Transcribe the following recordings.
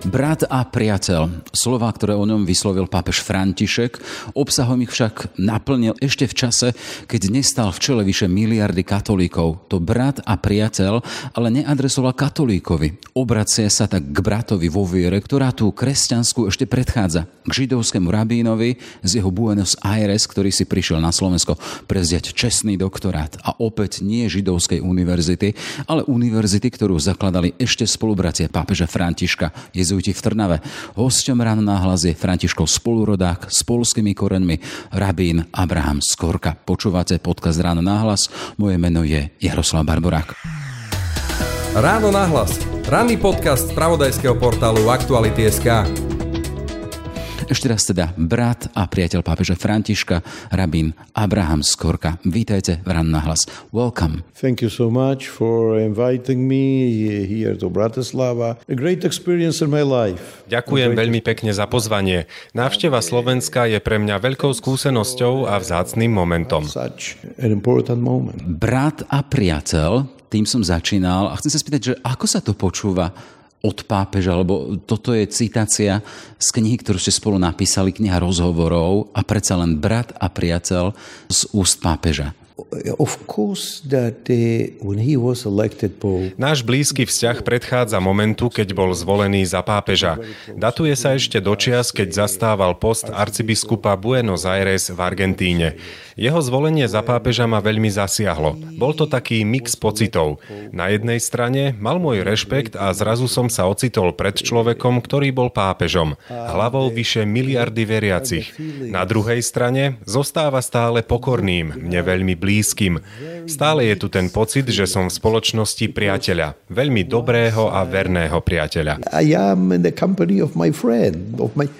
Brat a priateľ. Slova, ktoré o ňom vyslovil pápež František, obsahom ich však naplnil ešte v čase, keď nestal v čele vyše miliardy katolíkov. To brat a priateľ ale neadresoval katolíkovi. Obracia sa tak k bratovi vo viere, ktorá tú kresťanskú ešte predchádza. K židovskému rabínovi z jeho Buenos Aires, ktorý si prišiel na Slovensko prevziať čestný doktorát. A opäť nie židovskej univerzity, ale univerzity, ktorú zakladali ešte spolubratia pápeža Františka. Je jezuiti v Trnave. Hosťom ráno náhlas je Františkov spolurodák s polskými koreňmi rabín Abraham Skorka. Počúvate podcast Ráno náhlas. Moje meno je Jaroslav Barborák. Ráno náhlas. Ranný podcast z pravodajského portálu Aktuality.sk. Ešte raz teda brat a priateľ pápeža Františka, rabín Abraham Skorka. Vítajte v Ran na hlas. Welcome. Thank you so much for inviting me here to Bratislava. A great experience in my life. Ďakujem veľmi pekne za pozvanie. Návšteva Slovenska je pre mňa veľkou skúsenosťou a vzácným momentom. Brat a priateľ, tým som začínal a chcem sa spýtať, že ako sa to počúva od pápeža, lebo toto je citácia z knihy, ktorú ste spolu napísali, kniha rozhovorov a predsa len brat a priateľ z úst pápeža. Náš blízky vzťah predchádza momentu, keď bol zvolený za pápeža. Datuje sa ešte do čias, keď zastával post arcibiskupa Buenos Aires v Argentíne. Jeho zvolenie za pápeža ma veľmi zasiahlo. Bol to taký mix pocitov. Na jednej strane mal môj rešpekt a zrazu som sa ocitol pred človekom, ktorý bol pápežom, hlavou vyše miliardy veriacich. Na druhej strane zostáva stále pokorným, mne veľmi blízkym. Stále je tu ten pocit, že som v spoločnosti priateľa, veľmi dobrého a verného priateľa. I am in the company of my friend, of my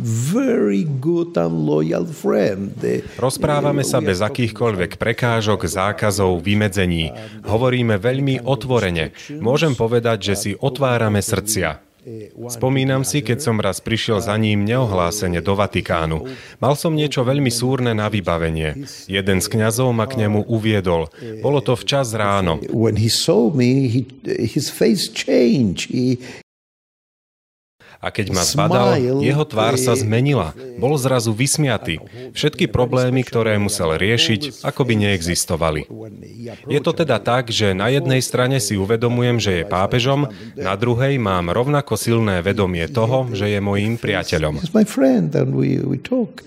very good and loyal friend. Rozprávame sa bez akýchkoľvek prekážok, zákazov, vymedzení. Hovoríme veľmi otvorene. Môžem povedať, že si otvárame srdcia. Spomínam si, keď som raz prišiel za ním neohlásene do Vatikánu. Mal som niečo veľmi súrne na vybavenie. Jeden z kňazov ma k nemu uviedol. Bolo to včas ráno. A keď ma zbadal, jeho tvár sa zmenila. Bol zrazu vysmiatý. Všetky problémy, ktoré musel riešiť, ako by neexistovali. Je to teda tak, že na jednej strane si uvedomujem, že je pápežom, na druhej mám rovnako silné vedomie toho, že je mojím priateľom.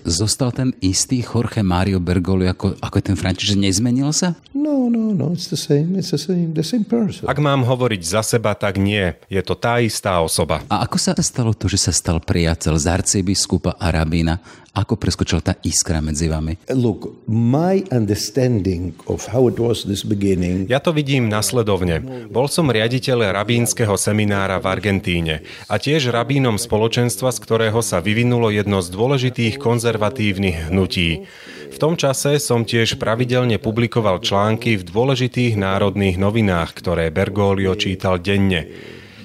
Zostal ten istý Jorge Mario Bergoglio ako, ako ten František, nezmenil sa? No, no, no, it's the same, it's the same, the same person. Ak mám hovoriť za seba, tak nie. Je to tá istá osoba. A ako sa stalo stalo to, že sa stal priateľ z arcibiskupa a rabína? Ako preskočila tá iskra medzi vami? Look, my understanding of how it was this beginning... Ja to vidím nasledovne. Bol som riaditeľ rabínskeho seminára v Argentíne a tiež rabínom spoločenstva, z ktorého sa vyvinulo jedno z dôležitých konzervatívnych hnutí. V tom čase som tiež pravidelne publikoval články v dôležitých národných novinách, ktoré Bergoglio čítal denne.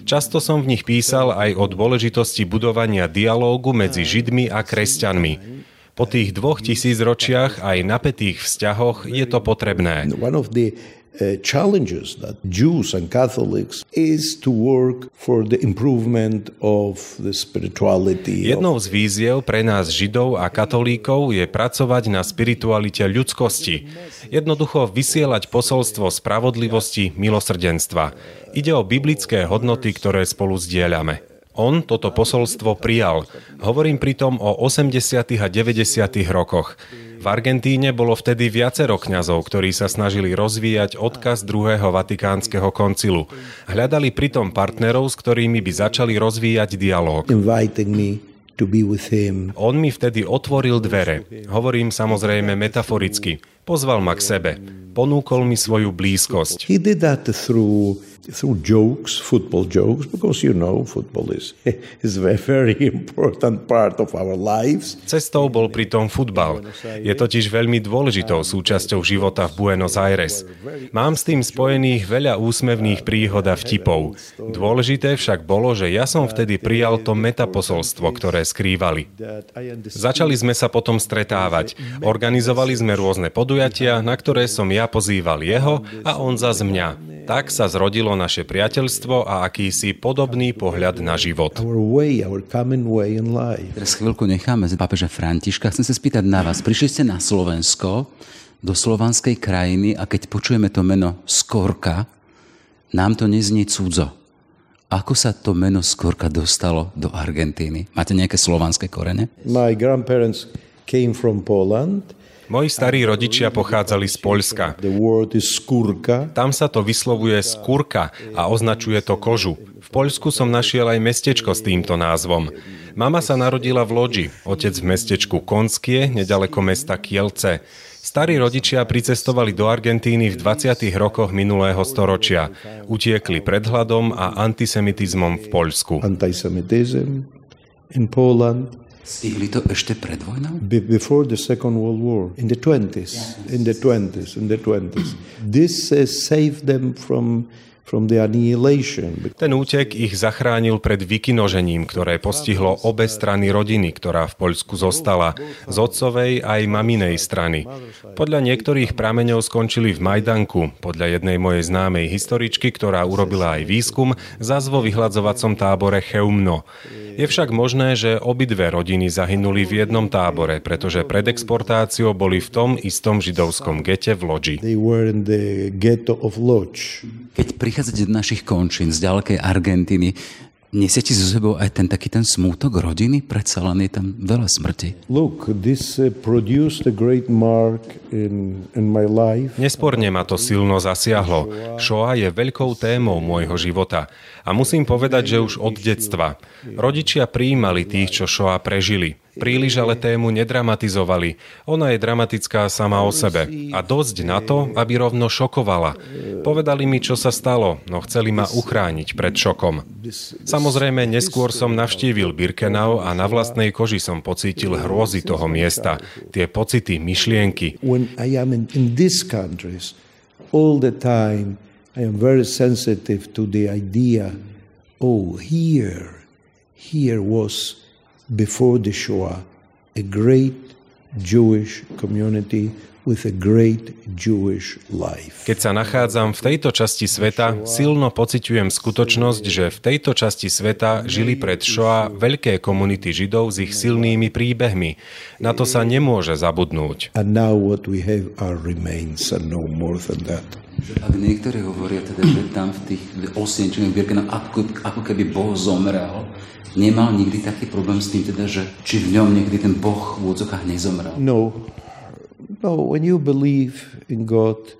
Často som v nich písal aj o dôležitosti budovania dialógu medzi Židmi a kresťanmi. Po tých dvoch tisícročiach aj napätých vzťahoch je to potrebné. Uh, challenges that Jews and Catholics is to work for the improvement of the spirituality. Jednou z víziev pre nás Židov a katolíkov je pracovať na spiritualite ľudskosti. Jednoducho vysielať posolstvo spravodlivosti, milosrdenstva. Ide o biblické hodnoty, ktoré spolu zdieľame. On toto posolstvo prijal. Hovorím pritom o 80. a 90. rokoch. V Argentíne bolo vtedy viacero kňazov, ktorí sa snažili rozvíjať odkaz druhého vatikánskeho koncilu. Hľadali pritom partnerov, s ktorými by začali rozvíjať dialog. On mi vtedy otvoril dvere. Hovorím samozrejme metaforicky. Pozval ma k sebe. Ponúkol mi svoju blízkosť. He did that through through jokes, football jokes, because you know football is, is a very important part of our lives. Cestou bol pritom futbal. Je totiž veľmi dôležitou súčasťou života v Buenos Aires. Mám s tým spojených veľa úsmevných príhod a vtipov. Dôležité však bolo, že ja som vtedy prijal to metaposolstvo, ktoré skrývali. Začali sme sa potom stretávať. Organizovali sme rôzne podujatia, na ktoré som ja pozýval jeho a on za mňa. Tak sa zrodilo naše priateľstvo a akýsi podobný pohľad na život. Teraz chvíľku necháme pápeža Františka. Chcem sa spýtať na vás. Prišli ste na Slovensko, do slovanskej krajiny a keď počujeme to meno Skorka, nám to neznie cudzo. Ako sa to meno Skorka dostalo do Argentíny? Máte nejaké slovanské korene? My grandparents came from Poland. Moji starí rodičia pochádzali z Poľska. Tam sa to vyslovuje skúrka a označuje to kožu. V Poľsku som našiel aj mestečko s týmto názvom. Mama sa narodila v Lodži, otec v mestečku Konskie, nedaleko mesta Kielce. Starí rodičia pricestovali do Argentíny v 20. rokoch minulého storočia. Utiekli pred hladom a antisemitizmom v Poľsku. Antisemitizm in Poland. To ešte pred vojnou? before the Second World War, in the 20s, in the 20s, in the 20s. This uh, saved them from ten útek ich zachránil pred vykinožením, ktoré postihlo obe strany rodiny, ktorá v Poľsku zostala, z otcovej aj maminej strany. Podľa niektorých prameňov skončili v Majdanku, podľa jednej mojej známej historičky, ktorá urobila aj výskum, zaz vo vyhľadzovacom tábore Cheumno. Je však možné, že obidve rodiny zahynuli v jednom tábore, pretože pred exportáciou boli v tom istom židovskom gete v Lodži. Keď prichádzate do našich končín z ďalekej Argentíny, Nesiete so sebou aj ten taký ten smútok rodiny? Predsa len je tam veľa smrti. Look, this produced a great mark in, in my life. Nesporne ma to silno zasiahlo. Shoah je veľkou témou môjho života. A musím povedať, že už od detstva. Rodičia prijímali tých, čo Shoah prežili. Príliš ale tému nedramatizovali. Ona je dramatická sama o sebe. A dosť na to, aby rovno šokovala. Povedali mi, čo sa stalo, no chceli ma uchrániť pred šokom. Samozrejme, neskôr som navštívil Birkenau a na vlastnej koži som pocítil hrôzy toho miesta. Tie pocity, myšlienky. all the time I am very sensitive to the idea, oh, here, here was before the Shoah, a great Jewish community with a great Jewish life. Keď sa nachádzam v tejto časti sveta, silno pociťujem skutočnosť, že v tejto časti sveta žili pred Shoah veľké komunity Židov s ich silnými príbehmi. Na to sa nemôže zabudnúť. And now what we have are remains and no more than that. Ak niektorí hovoria teda, že tam v tých osvienčených ako, ako keby Boh zomrel, nemal nikdy taký problém s tým, teda, že či v ňom niekdy ten Boh v úvodzokách nezomrel? No. No, when you believe in God,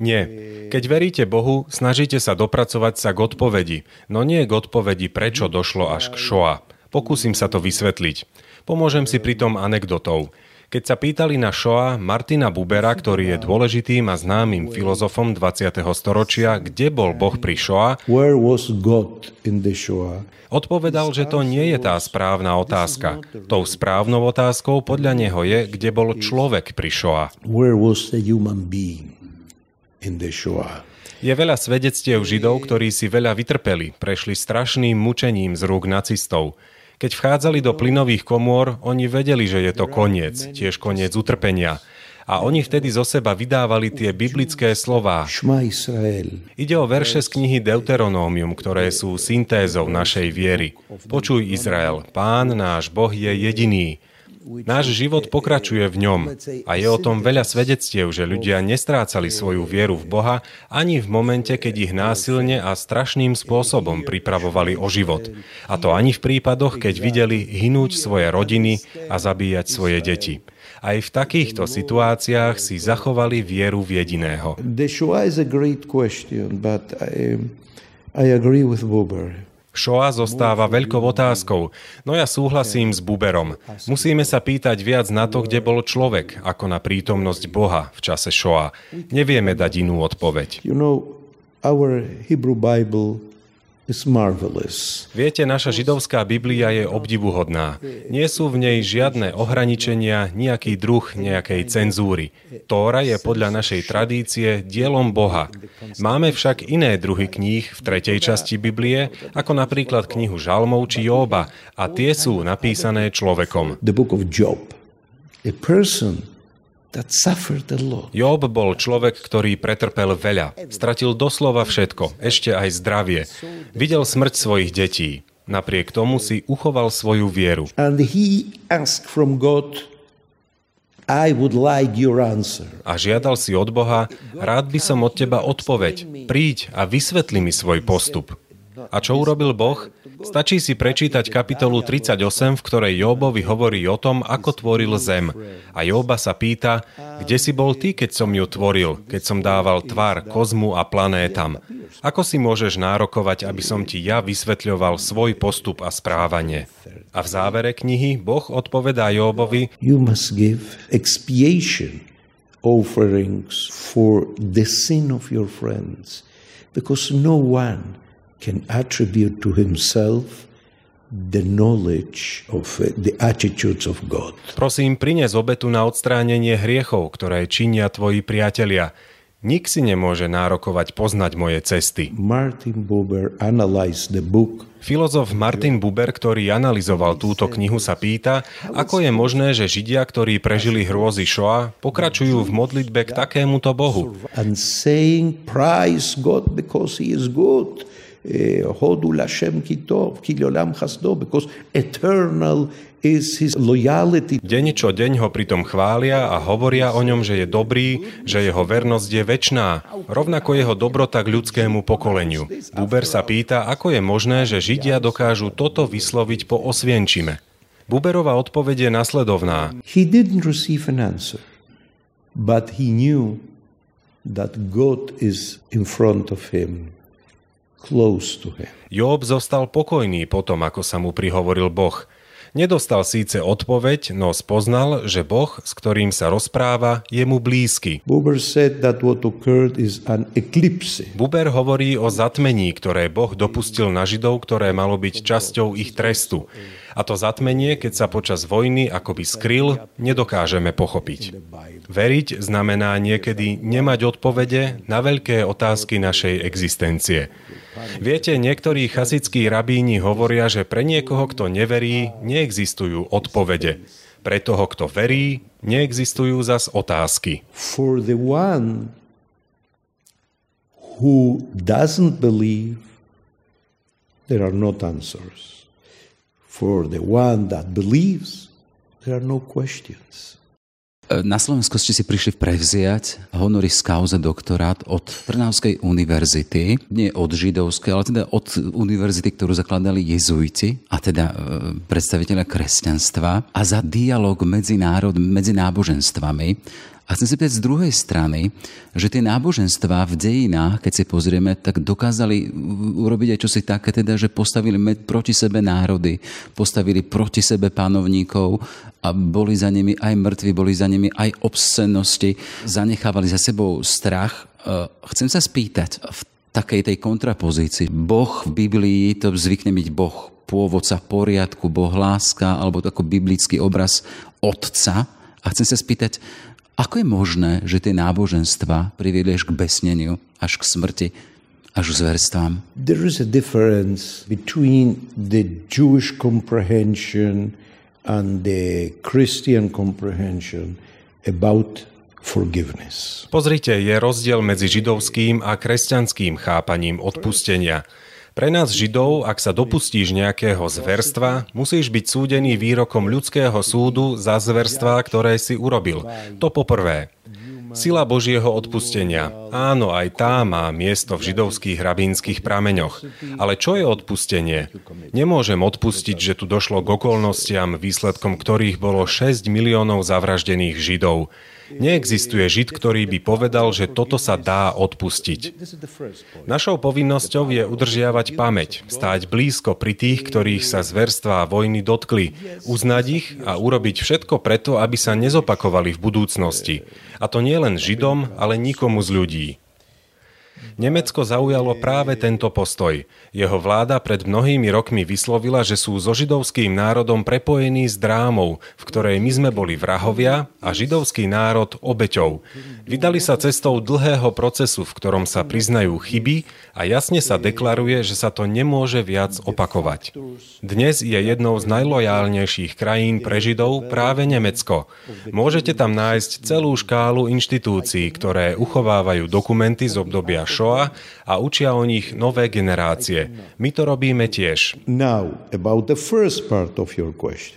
nie. Keď veríte Bohu, snažíte sa dopracovať sa k odpovedi, no nie k odpovedi, prečo došlo až k šoa. Pokúsim sa to vysvetliť. Pomôžem si pritom anekdotou. Keď sa pýtali na Shoa Martina Bubera, ktorý je dôležitým a známym filozofom 20. storočia, kde bol Boh pri Shoa, odpovedal, že to nie je tá správna otázka. Tou správnou otázkou podľa neho je, kde bol človek pri Shoa. Je veľa svedectiev Židov, ktorí si veľa vytrpeli, prešli strašným mučením z rúk nacistov. Keď vchádzali do plynových komôr, oni vedeli, že je to koniec, tiež koniec utrpenia. A oni vtedy zo seba vydávali tie biblické slová. Ide o verše z knihy Deuteronómium, ktoré sú syntézou našej viery. Počuj Izrael, pán náš Boh je jediný. Náš život pokračuje v ňom a je o tom veľa svedectiev, že ľudia nestrácali svoju vieru v Boha ani v momente, keď ich násilne a strašným spôsobom pripravovali o život. A to ani v prípadoch, keď videli hynúť svoje rodiny a zabíjať svoje deti. Aj v takýchto situáciách si zachovali vieru v jediného. I agree with Buber. Shoa zostáva veľkou otázkou, no ja súhlasím s Buberom. Musíme sa pýtať viac na to, kde bol človek, ako na prítomnosť Boha v čase Shoa. Nevieme dať inú odpoveď. You know, our Hebrew Bible Viete, naša židovská Biblia je obdivuhodná. Nie sú v nej žiadne ohraničenia, nejaký druh nejakej cenzúry. Tóra je podľa našej tradície dielom Boha. Máme však iné druhy kníh v tretej časti Biblie, ako napríklad knihu Žalmov či Jóba, a tie sú napísané človekom. The book of Job. A person Job bol človek, ktorý pretrpel veľa. Stratil doslova všetko, ešte aj zdravie. Videl smrť svojich detí. Napriek tomu si uchoval svoju vieru. A žiadal si od Boha, rád by som od teba odpoveď. Príď a vysvetli mi svoj postup. A čo urobil Boh? Stačí si prečítať kapitolu 38, v ktorej Jobovi hovorí o tom, ako tvoril zem. A Joba sa pýta, kde si bol ty, keď som ju tvoril, keď som dával tvar kozmu a planétam. Ako si môžeš nárokovať, aby som ti ja vysvetľoval svoj postup a správanie? A v závere knihy Boh odpovedá Jobovi, You must give expiation offerings for the sin of your friends, because no one can attribute to himself the knowledge of uh, the attitudes of God. Prosím, prines obetu na odstránenie hriechov, ktoré činia tvoji priatelia. Nik si nemôže nárokovať poznať moje cesty. Martin Buber analyzed the book Filozof Martin Buber, ktorý analyzoval túto knihu, sa pýta, ako je možné, že Židia, ktorí prežili hrôzy Shoa, pokračujú v modlitbe k takémuto Bohu. And saying, praise God because he is good. Hodu Lashem Kitov, Kilolam Chasdo, because eternal is his loyalty. Deň čo deň ho pritom chvália a hovoria o ňom, že je dobrý, že jeho vernosť je väčná, rovnako jeho dobrota k ľudskému pokoleniu. Buber sa pýta, ako je možné, že Židia dokážu toto vysloviť po Osvienčime. Buberová odpoveď je nasledovná. He didn't receive an answer, but he knew that God is in front of him close to him. Job zostal pokojný potom, ako sa mu prihovoril Boh. Nedostal síce odpoveď, no spoznal, že Boh, s ktorým sa rozpráva, je mu blízky. Buber, said that what occurred is an eclipse. Buber hovorí o zatmení, ktoré Boh dopustil na Židov, ktoré malo byť časťou ich trestu. A to zatmenie, keď sa počas vojny akoby skryl, nedokážeme pochopiť. Veriť znamená niekedy nemať odpovede na veľké otázky našej existencie. Viete, niektorí chasickí rabíni hovoria, že pre niekoho, kto neverí, neexistujú odpovede. Pre toho, kto verí, neexistujú zas otázky. For the one who doesn't believe, there are not answers. For the one that believes, there are no questions. Na Slovensku ste si prišli prevziať honoris causa doktorát od Trnavskej univerzity, nie od židovskej, ale teda od univerzity, ktorú zakladali jezuiti, a teda e, predstaviteľa kresťanstva, a za dialog medzi, národ, medzi náboženstvami a chcem si povedať z druhej strany, že tie náboženstvá v dejinách, keď si pozrieme, tak dokázali urobiť aj čosi také, teda, že postavili proti sebe národy, postavili proti sebe panovníkov a boli za nimi aj mŕtvi, boli za nimi aj obscennosti, zanechávali za sebou strach. E, chcem sa spýtať, v takej tej kontrapozícii, Boh v Biblii, to zvykne byť Boh pôvodca poriadku, Boh láska, alebo ako biblický obraz Otca. A chcem sa spýtať, ako je možné, že tie náboženstva priviedli až k besneniu, až k smrti, až k zverstvám? There is a difference between the Jewish comprehension and the Christian comprehension about forgiveness. Pozrite, je rozdiel medzi židovským a kresťanským chápaním odpustenia. Pre nás Židov, ak sa dopustíš nejakého zverstva, musíš byť súdený výrokom ľudského súdu za zverstva, ktoré si urobil. To poprvé. Sila Božieho odpustenia. Áno, aj tá má miesto v židovských rabínskych prameňoch. Ale čo je odpustenie? Nemôžem odpustiť, že tu došlo k okolnostiam, výsledkom ktorých bolo 6 miliónov zavraždených Židov. Neexistuje Žid, ktorý by povedal, že toto sa dá odpustiť. Našou povinnosťou je udržiavať pamäť, stáť blízko pri tých, ktorých sa zverstva a vojny dotkli, uznať ich a urobiť všetko preto, aby sa nezopakovali v budúcnosti. A to nie len Židom, ale nikomu z ľudí. Nemecko zaujalo práve tento postoj. Jeho vláda pred mnohými rokmi vyslovila, že sú so židovským národom prepojení s drámou, v ktorej my sme boli vrahovia a židovský národ obeťou. Vydali sa cestou dlhého procesu, v ktorom sa priznajú chyby a jasne sa deklaruje, že sa to nemôže viac opakovať. Dnes je jednou z najlojálnejších krajín pre Židov práve Nemecko. Môžete tam nájsť celú škálu inštitúcií, ktoré uchovávajú dokumenty z obdobia Shoah a učia o nich nové generácie. My to robíme tiež.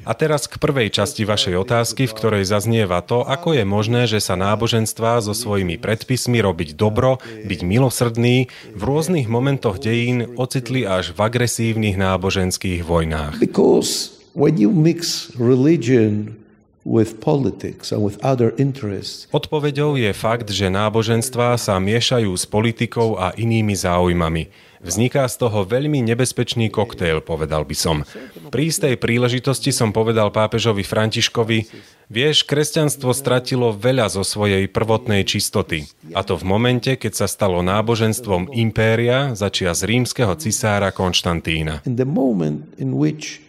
A teraz k prvej časti vašej otázky, v ktorej zaznieva to, ako je možné, že sa náboženstvá so svojimi predpismi robiť dobro, byť milosrdný, v rôznych momentoch dejín ocitli až v agresívnych náboženských vojnách. Because when you mix religion with politics and with other interests. Odpoveďou je fakt, že náboženstvá sa miešajú s politikou a inými záujmami. Vzniká z toho veľmi nebezpečný koktejl, povedal by som. Pri istej príležitosti som povedal pápežovi Františkovi, vieš, kresťanstvo stratilo veľa zo svojej prvotnej čistoty. A to v momente, keď sa stalo náboženstvom impéria začia z rímskeho cisára Konštantína. In the moment in which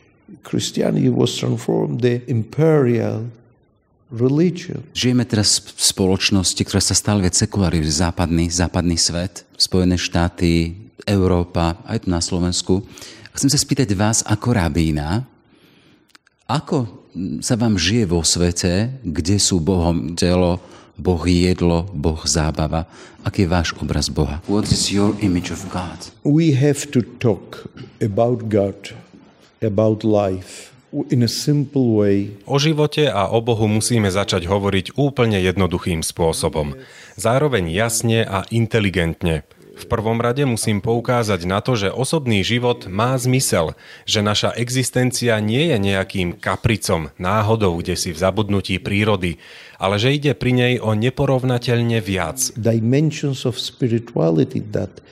Christianity was transformed the imperial religion. Žijeme teraz v spoločnosti, ktorá sa stále viac sekularizuje, západný, západný svet, Spojené štáty, Európa, aj tu na Slovensku. Chcem sa spýtať vás ako rabína, ako sa vám žije vo svete, kde sú Bohom telo, Boh jedlo, Boh zábava. Aký je váš obraz Boha? What is your image of God? We have to talk about God about life in a simple way. O živote a o Bohu musíme začať hovoriť úplne jednoduchým spôsobom. Zároveň jasne a inteligentne. V prvom rade musím poukázať na to, že osobný život má zmysel, že naša existencia nie je nejakým kapricom, náhodou, kde si v zabudnutí prírody, ale že ide pri nej o neporovnateľne viac. Dimensions of spirituality that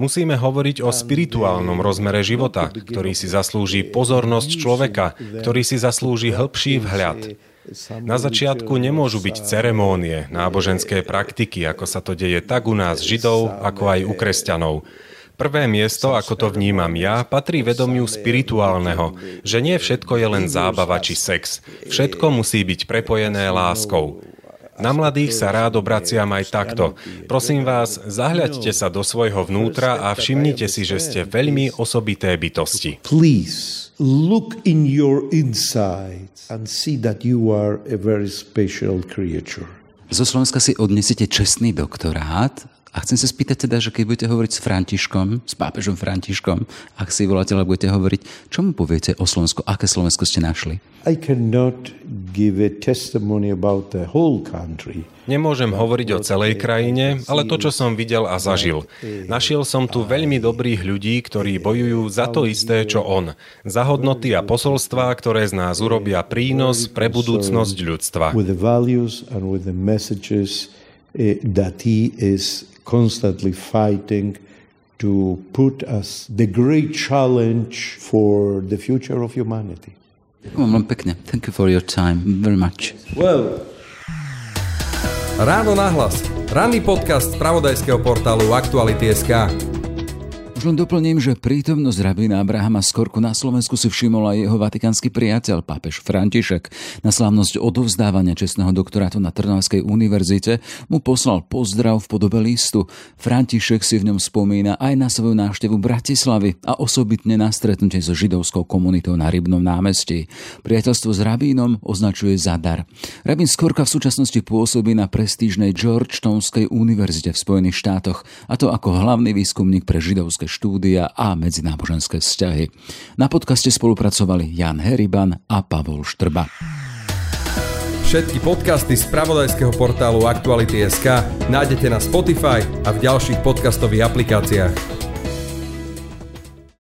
Musíme hovoriť o spirituálnom rozmere života, ktorý si zaslúži pozornosť človeka, ktorý si zaslúži hĺbší vhľad. Na začiatku nemôžu byť ceremónie, náboženské praktiky, ako sa to deje tak u nás Židov, ako aj u kresťanov. Prvé miesto, ako to vnímam ja, patrí vedomiu spirituálneho, že nie všetko je len zábava či sex. Všetko musí byť prepojené láskou. Na mladých sa rád obraciam aj takto. Prosím vás, zahľaďte sa do svojho vnútra a všimnite si, že ste veľmi osobité bytosti. Please look in your insides and see that you are a very special creature. Zo Slovenska si odnesete čestný doktorát a chcem sa spýtať teda, že keď budete hovoriť s Františkom, s pápežom Františkom, ak si voláte, ale budete hovoriť, čo mu poviete o Slovensku? Aké Slovensko ste našli? I cannot give a testimony about the whole country. Nemôžem hovoriť o celej krajine, ale to, čo som videl a zažil. Našiel som tu veľmi dobrých ľudí, ktorí bojujú za to isté, čo on. Za hodnoty a posolstvá, ktoré z nás urobia prínos pre budúcnosť ľudstva. Eh, that he is constantly fighting to put us the great challenge for the future of humanity. Ďakujem pekne. Thank you for your time very much. Well, Ráno nahlas. Ranný podcast z pravodajského portálu Aktuality.sk. Už len doplním, že prítomnosť rabína Abrahama Skorku na Slovensku si všimol aj jeho vatikánsky priateľ, pápež František. Na slávnosť odovzdávania čestného doktorátu na Trnavskej univerzite mu poslal pozdrav v podobe listu. František si v ňom spomína aj na svoju návštevu Bratislavy a osobitne na stretnutie so židovskou komunitou na Rybnom námestí. Priateľstvo s rabínom označuje za dar. Rabín Skorka v súčasnosti pôsobí na prestížnej Georgetownskej univerzite v Spojených štátoch, a to ako hlavný výskumník pre židovské štúdia a medzináboženské vzťahy. Na podcaste spolupracovali Jan Heriban a Pavol Štrba. Všetky podcasty z pravodajského portálu Aktuality.sk nájdete na Spotify a v ďalších podcastových aplikáciách.